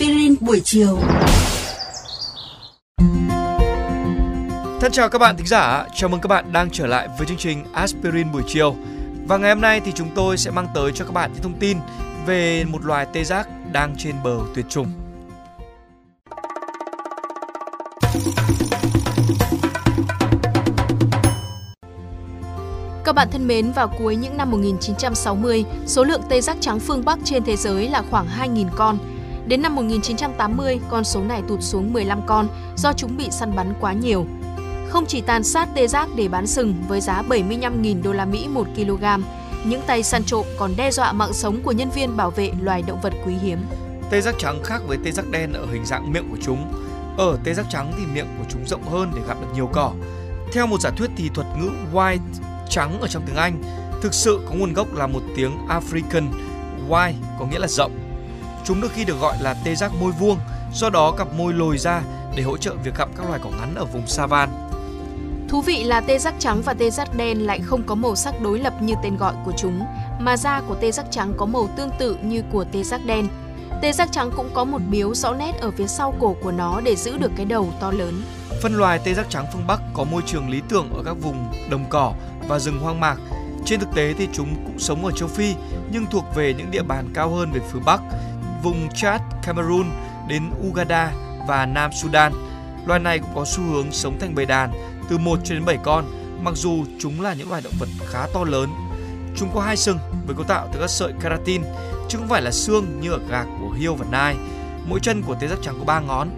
Aspirin buổi chiều. Thân chào các bạn thính giả, chào mừng các bạn đang trở lại với chương trình Aspirin buổi chiều. Và ngày hôm nay thì chúng tôi sẽ mang tới cho các bạn những thông tin về một loài tê giác đang trên bờ tuyệt chủng. Các bạn thân mến, vào cuối những năm 1960, số lượng tê giác trắng phương Bắc trên thế giới là khoảng 2.000 con. Đến năm 1980, con số này tụt xuống 15 con do chúng bị săn bắn quá nhiều. Không chỉ tàn sát tê giác để bán sừng với giá 75.000 đô la Mỹ một kg, những tay săn trộm còn đe dọa mạng sống của nhân viên bảo vệ loài động vật quý hiếm. Tê giác trắng khác với tê giác đen ở hình dạng miệng của chúng. Ở tê giác trắng thì miệng của chúng rộng hơn để gặp được nhiều cỏ. Theo một giả thuyết thì thuật ngữ white trắng ở trong tiếng Anh thực sự có nguồn gốc là một tiếng African wide có nghĩa là rộng. Chúng đôi khi được gọi là tê giác môi vuông, do đó cặp môi lồi ra để hỗ trợ việc gặp các loài cỏ ngắn ở vùng savan. Thú vị là tê giác trắng và tê giác đen lại không có màu sắc đối lập như tên gọi của chúng, mà da của tê giác trắng có màu tương tự như của tê giác đen. Tê giác trắng cũng có một biếu rõ nét ở phía sau cổ của nó để giữ được cái đầu to lớn. Phân loài tê giác trắng phương Bắc có môi trường lý tưởng ở các vùng đồng cỏ và rừng hoang mạc. Trên thực tế thì chúng cũng sống ở châu Phi nhưng thuộc về những địa bàn cao hơn về phía Bắc, vùng Chad, Cameroon đến Uganda và Nam Sudan. Loài này cũng có xu hướng sống thành bầy đàn từ 1 cho đến 7 con, mặc dù chúng là những loài động vật khá to lớn. Chúng có hai sừng với cấu tạo từ các sợi keratin, chứ không phải là xương như ở gạc của hiêu và nai. Mỗi chân của tê giác trắng có 3 ngón.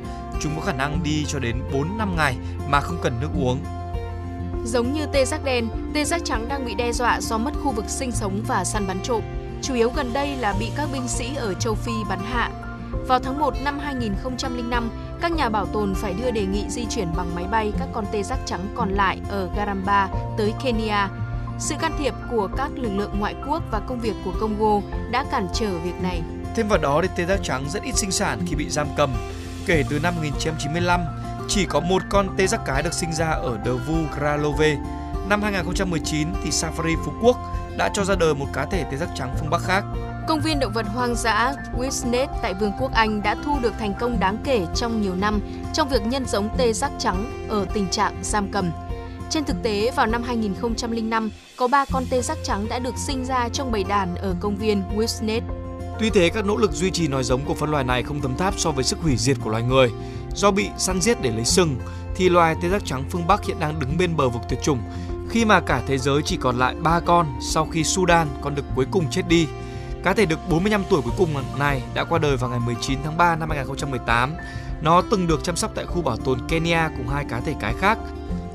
Chúng có khả năng đi cho đến 4 năm ngày mà không cần nước uống. Giống như tê giác đen, tê giác trắng đang bị đe dọa do mất khu vực sinh sống và săn bắn trộm. Chủ yếu gần đây là bị các binh sĩ ở châu Phi bắn hạ. Vào tháng 1 năm 2005, các nhà bảo tồn phải đưa đề nghị di chuyển bằng máy bay các con tê giác trắng còn lại ở Garamba tới Kenya. Sự can thiệp của các lực lượng ngoại quốc và công việc của Congo đã cản trở việc này. Thêm vào đó thì tê giác trắng rất ít sinh sản khi bị giam cầm. Kể từ năm 1995, chỉ có một con tê giác cái được sinh ra ở Devu Kralove. Năm 2019 thì Safari Phú Quốc đã cho ra đời một cá thể tê giác trắng phương Bắc khác. Công viên động vật hoang dã Wisnet tại Vương quốc Anh đã thu được thành công đáng kể trong nhiều năm trong việc nhân giống tê giác trắng ở tình trạng giam cầm. Trên thực tế, vào năm 2005, có 3 con tê giác trắng đã được sinh ra trong bầy đàn ở công viên Wisnet. Tuy thế, các nỗ lực duy trì nòi giống của phân loài này không thấm tháp so với sức hủy diệt của loài người. Do bị săn giết để lấy sừng, thì loài tê giác trắng phương Bắc hiện đang đứng bên bờ vực tuyệt chủng, khi mà cả thế giới chỉ còn lại 3 con sau khi Sudan con đực cuối cùng chết đi. Cá thể đực 45 tuổi cuối cùng này đã qua đời vào ngày 19 tháng 3 năm 2018. Nó từng được chăm sóc tại khu bảo tồn Kenya cùng hai cá thể cái khác.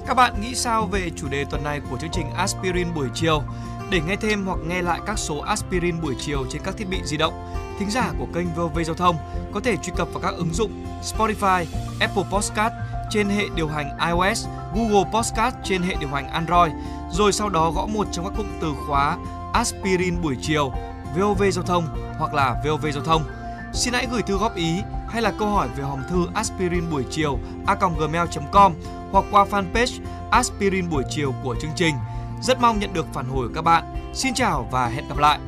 Các bạn nghĩ sao về chủ đề tuần này của chương trình Aspirin buổi chiều? Để nghe thêm hoặc nghe lại các số Aspirin buổi chiều trên các thiết bị di động, thính giả của kênh VOV Giao thông có thể truy cập vào các ứng dụng Spotify, Apple Podcast trên hệ điều hành iOS, Google Podcast trên hệ điều hành Android, rồi sau đó gõ một trong các cụm từ khóa Aspirin buổi chiều, VOV Giao thông hoặc là VOV Giao thông. Xin hãy gửi thư góp ý hay là câu hỏi về hòm thư aspirin buổi chiều a.gmail.com hoặc qua fanpage aspirin buổi chiều của chương trình. Rất mong nhận được phản hồi của các bạn. Xin chào và hẹn gặp lại!